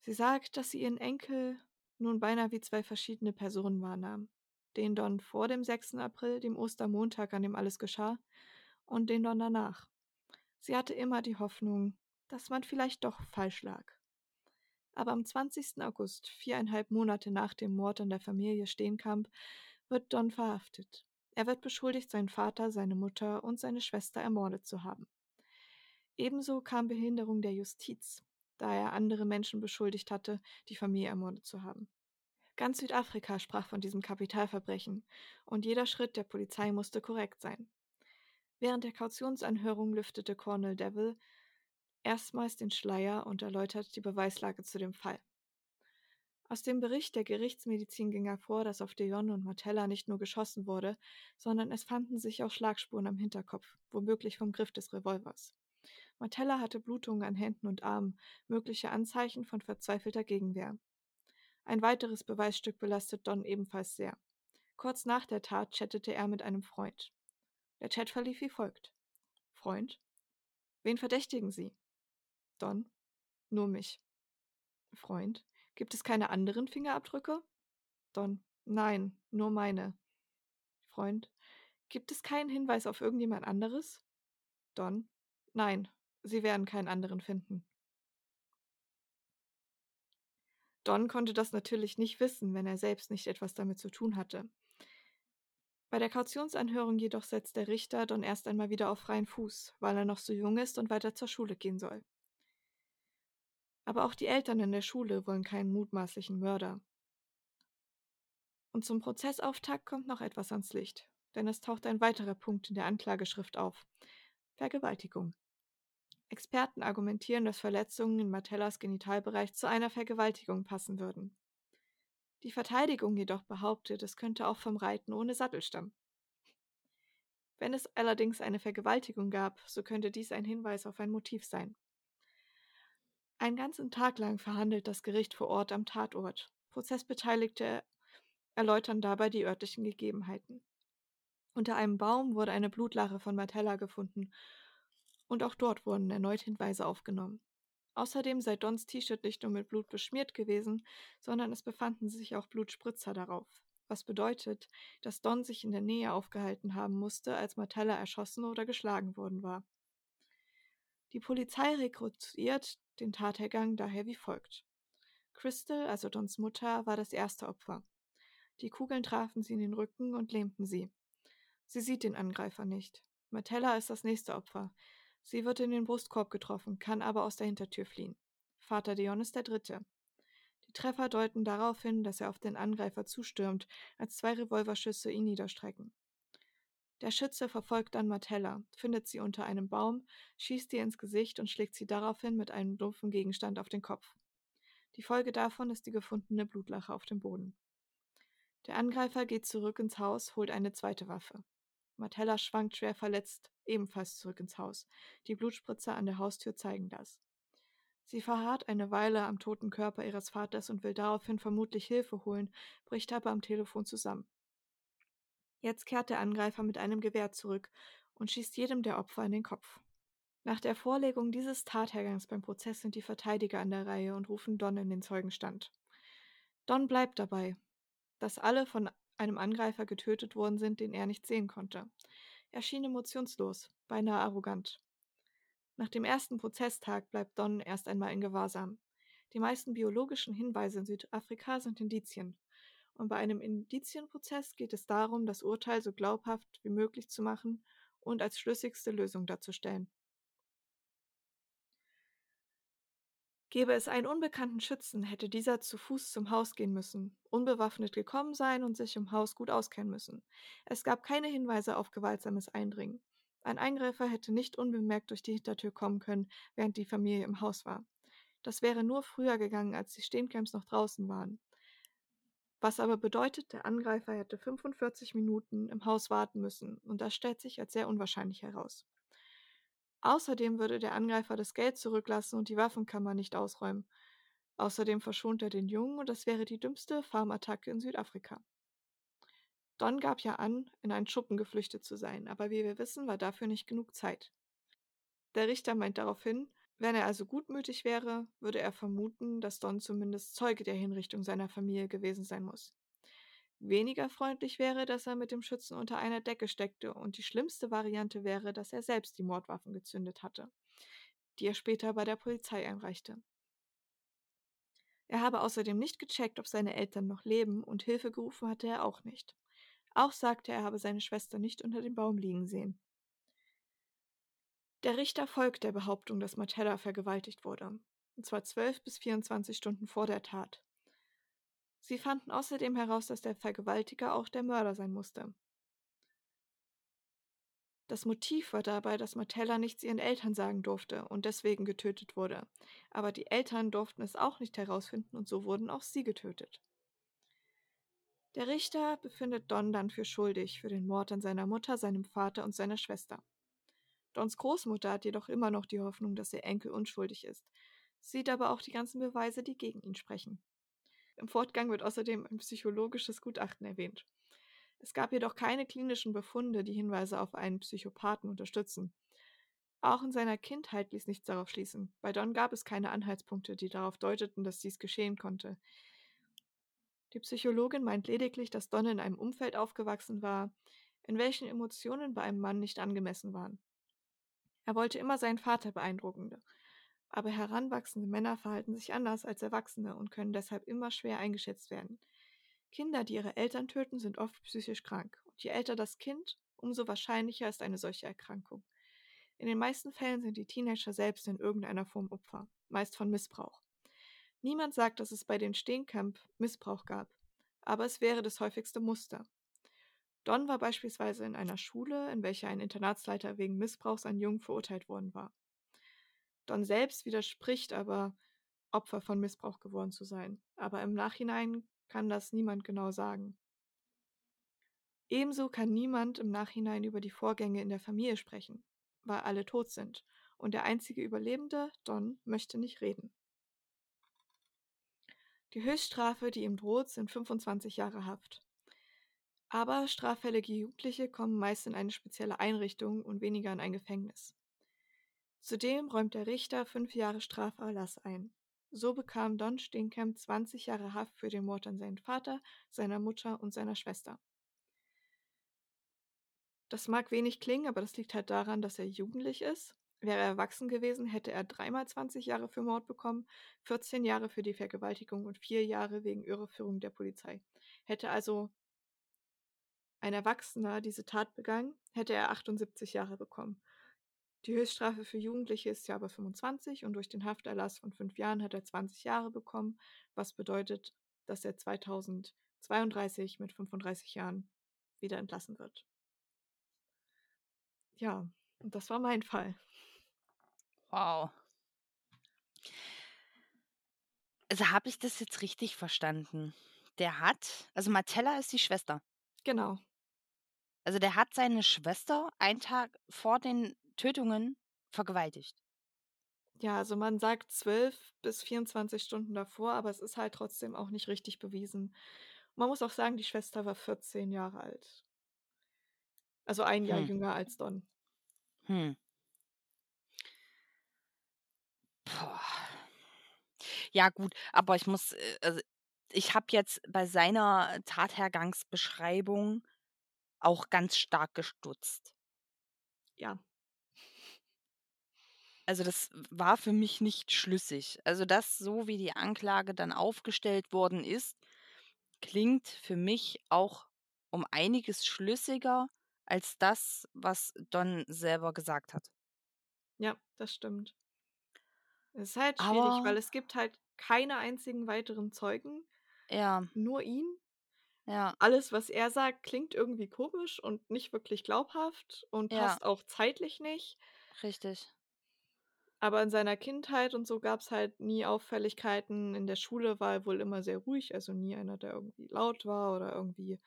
Sie sagt, dass sie ihren Enkel nun beinahe wie zwei verschiedene Personen wahrnahm. Den Don vor dem 6. April, dem Ostermontag, an dem alles geschah, und den Don danach. Sie hatte immer die Hoffnung, dass man vielleicht doch falsch lag. Aber am 20. August, viereinhalb Monate nach dem Mord an der Familie Steenkamp, wird Don verhaftet. Er wird beschuldigt, seinen Vater, seine Mutter und seine Schwester ermordet zu haben. Ebenso kam Behinderung der Justiz, da er andere Menschen beschuldigt hatte, die Familie ermordet zu haben. Ganz Südafrika sprach von diesem Kapitalverbrechen, und jeder Schritt der Polizei musste korrekt sein. Während der Kautionsanhörung lüftete Cornel Devil erstmals den Schleier und erläutert die Beweislage zu dem Fall. Aus dem Bericht der Gerichtsmedizin ging hervor, dass auf Dion und Martella nicht nur geschossen wurde, sondern es fanden sich auch Schlagspuren am Hinterkopf, womöglich vom Griff des Revolvers. Martella hatte Blutungen an Händen und Armen, mögliche Anzeichen von verzweifelter Gegenwehr. Ein weiteres Beweisstück belastet Don ebenfalls sehr. Kurz nach der Tat chattete er mit einem Freund. Der Chat verlief wie folgt. Freund? Wen verdächtigen Sie? Don? Nur mich. Freund? Gibt es keine anderen Fingerabdrücke? Don. Nein, nur meine. Freund. Gibt es keinen Hinweis auf irgendjemand anderes? Don. Nein, Sie werden keinen anderen finden. Don konnte das natürlich nicht wissen, wenn er selbst nicht etwas damit zu tun hatte. Bei der Kautionsanhörung jedoch setzt der Richter Don erst einmal wieder auf freien Fuß, weil er noch so jung ist und weiter zur Schule gehen soll. Aber auch die Eltern in der Schule wollen keinen mutmaßlichen Mörder. Und zum Prozessauftakt kommt noch etwas ans Licht, denn es taucht ein weiterer Punkt in der Anklageschrift auf. Vergewaltigung. Experten argumentieren, dass Verletzungen in Martellas Genitalbereich zu einer Vergewaltigung passen würden. Die Verteidigung jedoch behauptet, es könnte auch vom Reiten ohne Sattel stammen. Wenn es allerdings eine Vergewaltigung gab, so könnte dies ein Hinweis auf ein Motiv sein. Einen ganzen Tag lang verhandelt das Gericht vor Ort am Tatort. Prozessbeteiligte erläutern dabei die örtlichen Gegebenheiten. Unter einem Baum wurde eine Blutlache von Martella gefunden und auch dort wurden erneut Hinweise aufgenommen. Außerdem sei Dons T-Shirt nicht nur mit Blut beschmiert gewesen, sondern es befanden sich auch Blutspritzer darauf. Was bedeutet, dass Don sich in der Nähe aufgehalten haben musste, als Martella erschossen oder geschlagen worden war. Die Polizei rekrutiert den Tathergang daher wie folgt. Crystal, also Dons Mutter, war das erste Opfer. Die Kugeln trafen sie in den Rücken und lähmten sie. Sie sieht den Angreifer nicht. Martella ist das nächste Opfer. Sie wird in den Brustkorb getroffen, kann aber aus der Hintertür fliehen. Vater Dion ist der dritte. Die Treffer deuten darauf hin, dass er auf den Angreifer zustürmt, als zwei Revolverschüsse ihn niederstrecken. Der Schütze verfolgt dann Martella, findet sie unter einem Baum, schießt ihr ins Gesicht und schlägt sie daraufhin mit einem dumpfen Gegenstand auf den Kopf. Die Folge davon ist die gefundene Blutlache auf dem Boden. Der Angreifer geht zurück ins Haus, holt eine zweite Waffe. Martella schwankt schwer verletzt, ebenfalls zurück ins Haus. Die Blutspritzer an der Haustür zeigen das. Sie verharrt eine Weile am toten Körper ihres Vaters und will daraufhin vermutlich Hilfe holen, bricht aber am Telefon zusammen. Jetzt kehrt der Angreifer mit einem Gewehr zurück und schießt jedem der Opfer in den Kopf. Nach der Vorlegung dieses Tathergangs beim Prozess sind die Verteidiger an der Reihe und rufen Don in den Zeugenstand. Don bleibt dabei, dass alle von einem Angreifer getötet worden sind, den er nicht sehen konnte. Er schien emotionslos, beinahe arrogant. Nach dem ersten Prozesstag bleibt Don erst einmal in Gewahrsam. Die meisten biologischen Hinweise in Südafrika sind Indizien. Und bei einem Indizienprozess geht es darum, das Urteil so glaubhaft wie möglich zu machen und als schlüssigste Lösung darzustellen. Gäbe es einen unbekannten Schützen, hätte dieser zu Fuß zum Haus gehen müssen, unbewaffnet gekommen sein und sich im Haus gut auskennen müssen. Es gab keine Hinweise auf gewaltsames Eindringen. Ein Eingreifer hätte nicht unbemerkt durch die Hintertür kommen können, während die Familie im Haus war. Das wäre nur früher gegangen, als die Steencamps noch draußen waren. Was aber bedeutet, der Angreifer hätte 45 Minuten im Haus warten müssen, und das stellt sich als sehr unwahrscheinlich heraus. Außerdem würde der Angreifer das Geld zurücklassen und die Waffenkammer nicht ausräumen. Außerdem verschont er den Jungen und das wäre die dümmste Farmattacke in Südafrika. Don gab ja an, in einen Schuppen geflüchtet zu sein, aber wie wir wissen, war dafür nicht genug Zeit. Der Richter meint daraufhin, wenn er also gutmütig wäre, würde er vermuten, dass Don zumindest Zeuge der Hinrichtung seiner Familie gewesen sein muss. Weniger freundlich wäre, dass er mit dem Schützen unter einer Decke steckte, und die schlimmste Variante wäre, dass er selbst die Mordwaffen gezündet hatte, die er später bei der Polizei einreichte. Er habe außerdem nicht gecheckt, ob seine Eltern noch leben, und Hilfe gerufen hatte er auch nicht. Auch sagte er, er habe seine Schwester nicht unter dem Baum liegen sehen. Der Richter folgt der Behauptung, dass Martella vergewaltigt wurde, und zwar zwölf bis 24 Stunden vor der Tat. Sie fanden außerdem heraus, dass der Vergewaltiger auch der Mörder sein musste. Das Motiv war dabei, dass Martella nichts ihren Eltern sagen durfte und deswegen getötet wurde. Aber die Eltern durften es auch nicht herausfinden und so wurden auch sie getötet. Der Richter befindet Don dann für schuldig für den Mord an seiner Mutter, seinem Vater und seiner Schwester. Dons Großmutter hat jedoch immer noch die Hoffnung, dass ihr Enkel unschuldig ist, sieht aber auch die ganzen Beweise, die gegen ihn sprechen. Im Fortgang wird außerdem ein psychologisches Gutachten erwähnt. Es gab jedoch keine klinischen Befunde, die Hinweise auf einen Psychopathen unterstützen. Auch in seiner Kindheit ließ nichts darauf schließen. Bei Don gab es keine Anhaltspunkte, die darauf deuteten, dass dies geschehen konnte. Die Psychologin meint lediglich, dass Don in einem Umfeld aufgewachsen war, in welchen Emotionen bei einem Mann nicht angemessen waren. Er wollte immer seinen Vater beeindrucken, aber heranwachsende Männer verhalten sich anders als Erwachsene und können deshalb immer schwer eingeschätzt werden. Kinder, die ihre Eltern töten, sind oft psychisch krank. Und je älter das Kind, umso wahrscheinlicher ist eine solche Erkrankung. In den meisten Fällen sind die Teenager selbst in irgendeiner Form Opfer, meist von Missbrauch. Niemand sagt, dass es bei den Steenkamp Missbrauch gab, aber es wäre das häufigste Muster. Don war beispielsweise in einer Schule, in welcher ein Internatsleiter wegen Missbrauchs an Jungen verurteilt worden war. Don selbst widerspricht aber, Opfer von Missbrauch geworden zu sein. Aber im Nachhinein kann das niemand genau sagen. Ebenso kann niemand im Nachhinein über die Vorgänge in der Familie sprechen, weil alle tot sind. Und der einzige Überlebende, Don, möchte nicht reden. Die Höchststrafe, die ihm droht, sind 25 Jahre Haft. Aber straffällige Jugendliche kommen meist in eine spezielle Einrichtung und weniger in ein Gefängnis. Zudem räumt der Richter fünf Jahre Straferlass ein. So bekam Don Steenkamp 20 Jahre Haft für den Mord an seinen Vater, seiner Mutter und seiner Schwester. Das mag wenig klingen, aber das liegt halt daran, dass er jugendlich ist. Wäre er erwachsen gewesen, hätte er dreimal 20 Jahre für Mord bekommen, 14 Jahre für die Vergewaltigung und vier Jahre wegen Irreführung der Polizei. Hätte also ein Erwachsener diese Tat begangen, hätte er 78 Jahre bekommen. Die Höchststrafe für Jugendliche ist ja aber 25 und durch den Hafterlass von fünf Jahren hat er 20 Jahre bekommen, was bedeutet, dass er 2032 mit 35 Jahren wieder entlassen wird. Ja, und das war mein Fall. Wow. Also habe ich das jetzt richtig verstanden? Der hat, also Martella ist die Schwester. Genau. Also der hat seine Schwester einen Tag vor den Tötungen vergewaltigt. Ja, also man sagt 12 bis 24 Stunden davor, aber es ist halt trotzdem auch nicht richtig bewiesen. Man muss auch sagen, die Schwester war 14 Jahre alt. Also ein Jahr Hm. jünger als Don. Hm. Boah. Ja, gut, aber ich muss, äh, also ich habe jetzt bei seiner Tathergangsbeschreibung auch ganz stark gestutzt. Ja. Also das war für mich nicht schlüssig. Also das, so wie die Anklage dann aufgestellt worden ist, klingt für mich auch um einiges schlüssiger als das, was Don selber gesagt hat. Ja, das stimmt. Es ist halt schwierig, Aber weil es gibt halt keine einzigen weiteren Zeugen, ja, nur ihn. ja, Alles, was er sagt, klingt irgendwie komisch und nicht wirklich glaubhaft und ja, passt auch zeitlich nicht. richtig. Aber in seiner Kindheit und so gab es halt nie Auffälligkeiten. In der Schule war er wohl immer sehr ruhig, also nie einer, der irgendwie laut war oder irgendwie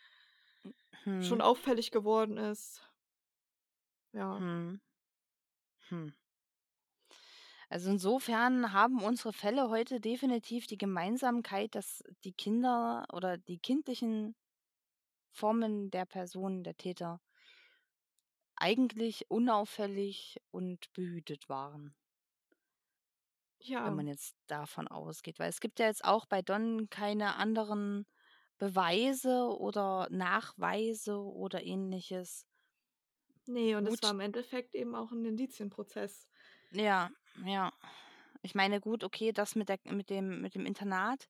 schon Hm, auffällig geworden ist. Ja. hm, hm. Also insofern haben unsere Fälle heute definitiv die Gemeinsamkeit, dass die Kinder oder die kindlichen Formen der Person, der Täter, eigentlich unauffällig und behütet waren, wenn Ja. man jetzt davon ausgeht. Weil es gibt ja jetzt auch bei Don keine anderen Beweise oder Nachweise oder ähnliches. Ne, und es war Gut, im Endeffekt eben auch 'n Indizienprozess. ja, ja. Ich meine, gut, okay, das mit der mit dem mit dem Internat,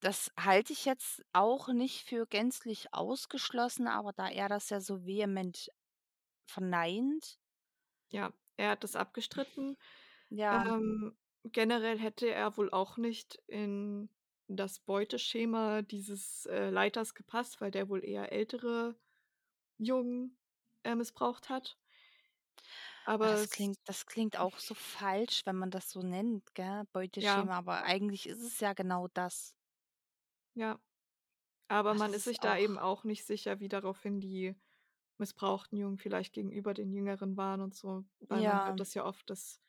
das halte ich jetzt auch nicht für gänzlich ausgeschlossen, aber da er das ja so vehement verneint Ja, er hat das abgestritten. Ja, Ähm, generell hätte er wohl auch nicht in das Beuteschema dieses, äh, Leiters gepasst, weil der wohl eher ältere Jungen, äh, missbraucht hat. ah, Aber das klingt das klingt auch so falsch, wenn man das so nennt, gell, ja, Beuteschema, aber eigentlich ist es ja genau das. ja. Aber Ach, man das ist sich ist da auch eben auch nicht sicher, wie daraufhin die missbrauchten Jungen vielleicht gegenüber den Jüngeren waren und so, weil man ja, hört das ja oft, dass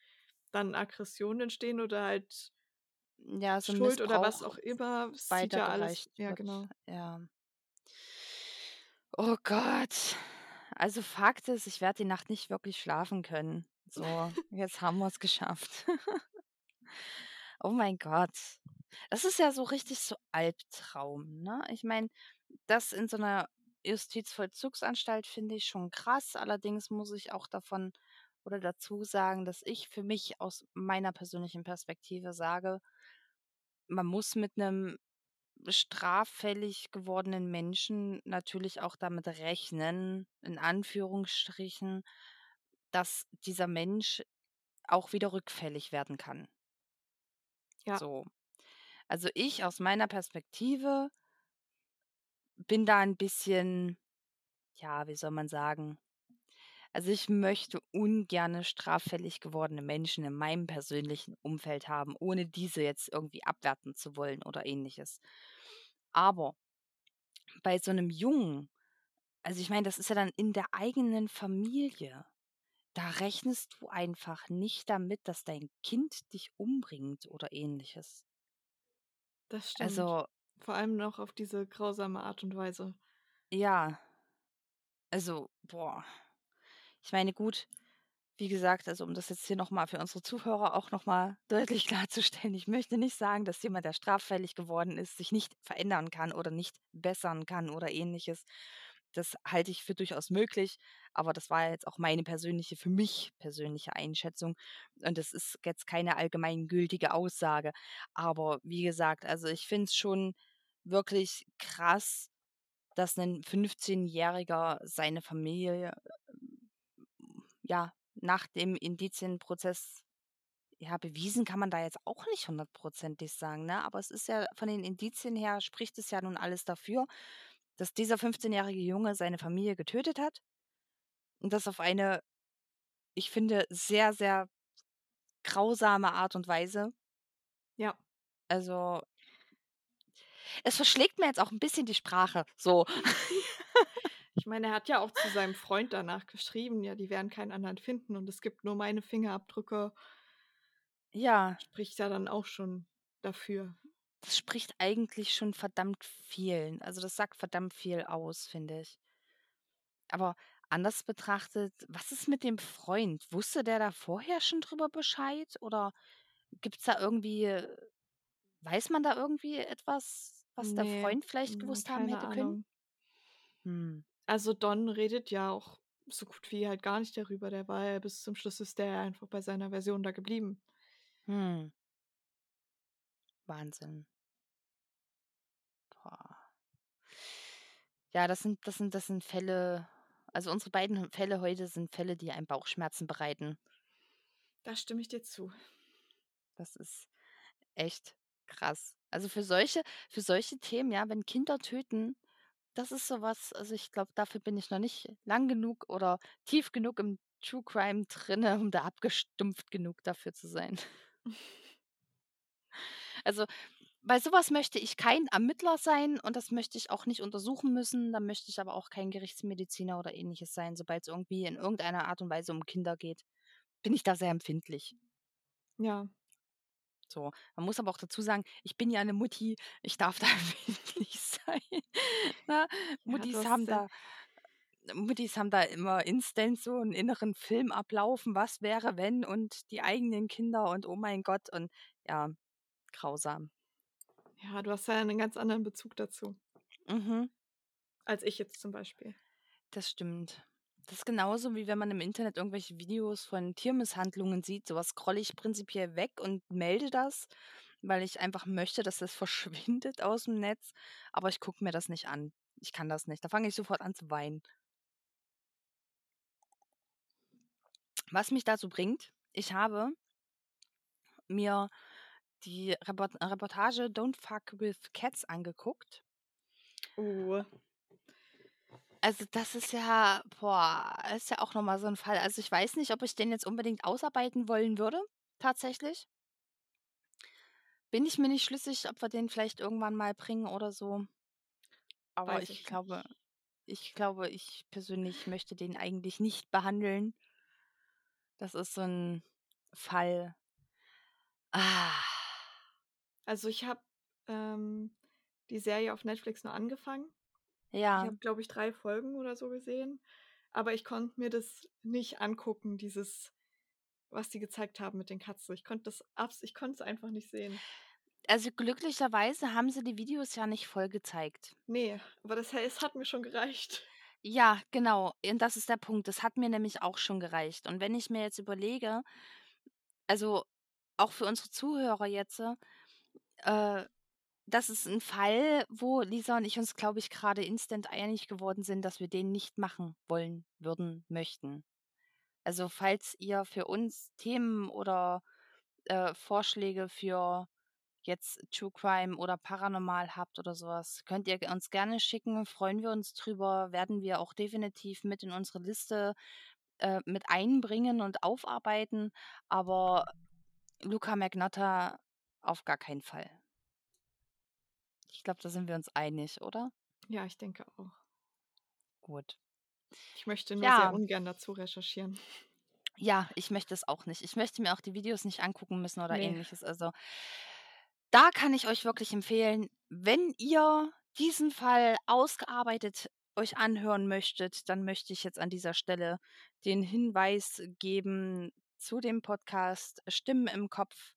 dann Aggressionen entstehen oder halt ja, so Schuld oder was Missbrauch auch immer. Es sieht ja alles ja, wird, genau. ja. Oh Gott. Also Fakt ist, ich werde die Nacht nicht wirklich schlafen können. So, jetzt haben wir's geschafft. Oh mein Gott. Das ist ja so richtig so Albtraum, ne? Ich meine, das in so 'ner Justizvollzugsanstalt finde ich schon krass. Allerdings muss ich auch davon oder dazu sagen, dass ich für mich aus meiner persönlichen Perspektive sage man muss mit 'nem straffällig gewordenen Menschen natürlich auch damit rechnen, in Anführungsstrichen, dass dieser Mensch auch wieder rückfällig werden kann. Ja. So. Also, ich aus meiner Perspektive bin da 'n bisschen ja, wie soll man sagen? Also, ich möchte ungerne straffällig gewordene Menschen in meinem persönlichen Umfeld haben, ohne diese jetzt irgendwie abwerten zu wollen oder Ähnliches. Aber bei so 'nem Jungen also, ich meine, das ist ja dann in der eigenen Familie. Da rechnest du einfach nicht damit, dass dein Kind dich umbringt oder Ähnliches. Das stimmt. Also Vor allem noch auf diese grausame Art und Weise. ja, also, boah. Ich meine, gut, wie gesagt, also, um das jetzt hier noch mal für unsere Zuhörer auch noch mal deutlich klarzustellen, ich möchte nicht sagen, dass jemand, der straffällig geworden ist, sich nicht verändern kann oder nicht bessern kann oder Ähnliches. Das halte ich für durchaus möglich, aber das war jetzt auch meine persönliche für mich persönliche Einschätzung und das ist jetzt keine allgemeingültige Aussage. Aber wie gesagt, also, ich finde es schon wirklich krass, dass 'nen Fünfzehnjähriger seine Familie, ja, nach dem Indizienprozess ja, bewiesen kann man da jetzt auch nicht hundertprozentig sagen, ne? Aber es ist ja von den Indizien her spricht es ja nun alles dafür, dass dieser 15-jährige Junge seine Familie getötet hat und das auf eine, ich finde, sehr, sehr grausame Art und Weise. Ja. Also es verschlägt mir jetzt auch ein bisschen die Sprache, so. Ich meine, er hat ja auch zu seinem Freund danach geschrieben, ja, die werden keinen anderen finden und es gibt nur meine Fingerabdrücke. Ja. Spricht ja dann auch schon dafür. Das spricht eigentlich schon verdammt viel. Also das sagt verdammt viel aus, finde ich. Aber anders betrachtet, was ist mit dem Freund? Wusste der da vorher schon drüber Bescheid? Oder gibt es da irgendwie, äh, weiß man da irgendwie etwas, was der Nee, Freund vielleicht hm, gewusst haben hätte können? Ahnung. Hm. Also Don redet ja auch so gut wie halt gar nicht darüber. Der war ja bis zum Schluss ist der einfach bei seiner Version da geblieben. Hm. Wahnsinn. Boah. Ja, das sind, das sind, das sind Fälle. Also unsere beiden Fälle heute sind Fälle, die einem Bauchschmerzen bereiten. Da stimme ich dir zu. Das ist echt krass. Also für solche, für solche Themen, ja, wenn Kinder töten, das ist sowas, also ich glaube, dafür bin ich noch nicht lang genug oder tief genug im True Crime drinne, um da abgestumpft genug dafür zu sein. Also bei sowas möchte ich kein Ermittler sein und das möchte ich auch nicht untersuchen müssen. Da möchte ich aber auch kein Gerichtsmediziner oder ähnliches sein, sobald es irgendwie in irgendeiner Art und Weise um Kinder geht. Bin ich da sehr empfindlich. Ja. So, man muss aber auch dazu sagen, ich bin ja eine Mutti, ich darf da empfindlich sein. Ne? Muttis hast haben ja da Muttis haben da immer instant so einen inneren Film ablaufen, was wäre, wenn und die eigenen Kinder und oh mein Gott und ja, grausam. Ja, du hast ja einen ganz anderen Bezug dazu, Mhm, als ich jetzt zum Beispiel. das stimmt. Das ist genauso wie wenn man im Internet irgendwelche Videos von Tiermisshandlungen sieht. Sowas scrolle ich prinzipiell weg und melde das, weil ich einfach möchte, dass das verschwindet aus dem Netz. Aber ich gucke mir das nicht an. Ich kann das nicht. Da fange ich sofort an zu weinen. Was mich dazu bringt, ich habe mir die Report Reportage Don't Fuck with Cats angeguckt. Oh. Also das ist ja, boah, ist ja auch nochmal so ein Fall. Also ich weiß nicht, ob ich den jetzt unbedingt ausarbeiten wollen würde, tatsächlich. Bin ich mir nicht schlüssig, ob wir den vielleicht irgendwann mal bringen oder so. Aber Weiß ich ich glaube, ich glaube, ich persönlich möchte den eigentlich nicht behandeln. Das ist so ein Fall. Ah, Also ich habe ähm, die Serie auf Netflix nur angefangen. Ich ja. habe, glaube ich, drei Folgen oder so gesehen. Aber ich konnte mir das nicht angucken, dieses, was die gezeigt haben mit den Katzen. Ich konnte das abs ich konnte es einfach nicht sehen. Also glücklicherweise haben sie die Videos ja nicht voll gezeigt. Nee, aber das es hat mir schon gereicht. Ja, genau. Und das ist der Punkt. Das hat mir nämlich auch schon gereicht. Und wenn ich mir jetzt überlege, also auch für unsere Zuhörer jetzt, äh, das ist ein Fall, wo Lisa und ich uns, glaube ich, gerade instant einig geworden sind, dass wir den nicht machen wollen, würden, möchten. Also falls ihr für uns Themen oder äh, Vorschläge für jetzt True Crime oder Paranormal habt oder sowas, könnt ihr uns gerne schicken. Freuen wir uns drüber. Werden wir auch definitiv mit in unsere Liste äh, mit einbringen und aufarbeiten. Aber Luca Magnotta auf gar keinen Fall. Ich glaube, da sind wir uns einig, oder? Ja, ich denke auch. Gut. Ich möchte nur Ja. sehr ungern dazu recherchieren. Ja, ich möchte es auch nicht. Ich möchte mir auch die Videos nicht angucken müssen oder Nee. ähnliches. Also da kann ich euch wirklich empfehlen, wenn ihr diesen Fall ausgearbeitet euch anhören möchtet, dann möchte ich jetzt an dieser Stelle den Hinweis geben zu dem Podcast Stimmen im Kopf.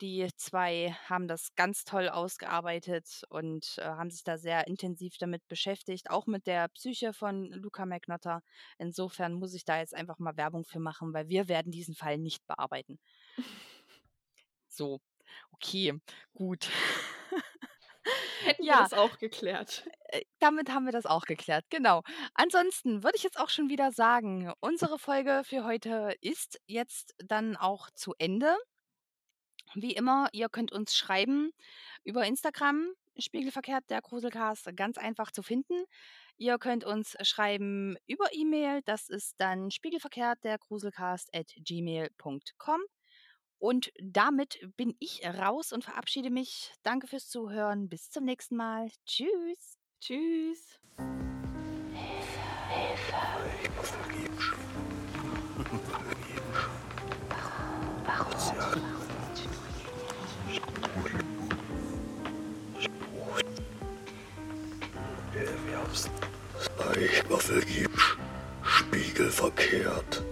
Die zwei haben das ganz toll ausgearbeitet und äh, haben sich da sehr intensiv damit beschäftigt, auch mit der Psyche von Luca Magnotta. Insofern muss ich da jetzt einfach mal Werbung für machen, weil wir werden diesen Fall nicht bearbeiten. So, okay, gut. Hätten wir Ja. das auch geklärt. Äh, damit haben wir das auch geklärt, genau. Ansonsten würde ich jetzt auch schon wieder sagen, unsere Folge für heute ist jetzt dann auch zu Ende. Wie immer, ihr könnt uns schreiben über Instagram, Spiegelverkehrt, der Gruselcast, ganz einfach zu finden. Ihr könnt uns schreiben über E-Mail, das ist dann spiegelverkehrt, der Gruselcast at gmail.com. Und damit bin ich raus und verabschiede mich. Danke fürs Zuhören. Bis zum nächsten Mal. Tschüss. Tschüss. Ich vergib's. Vergib's. Warum? Ja. Herbst. Ich vergib's. Spiegelverkehrt.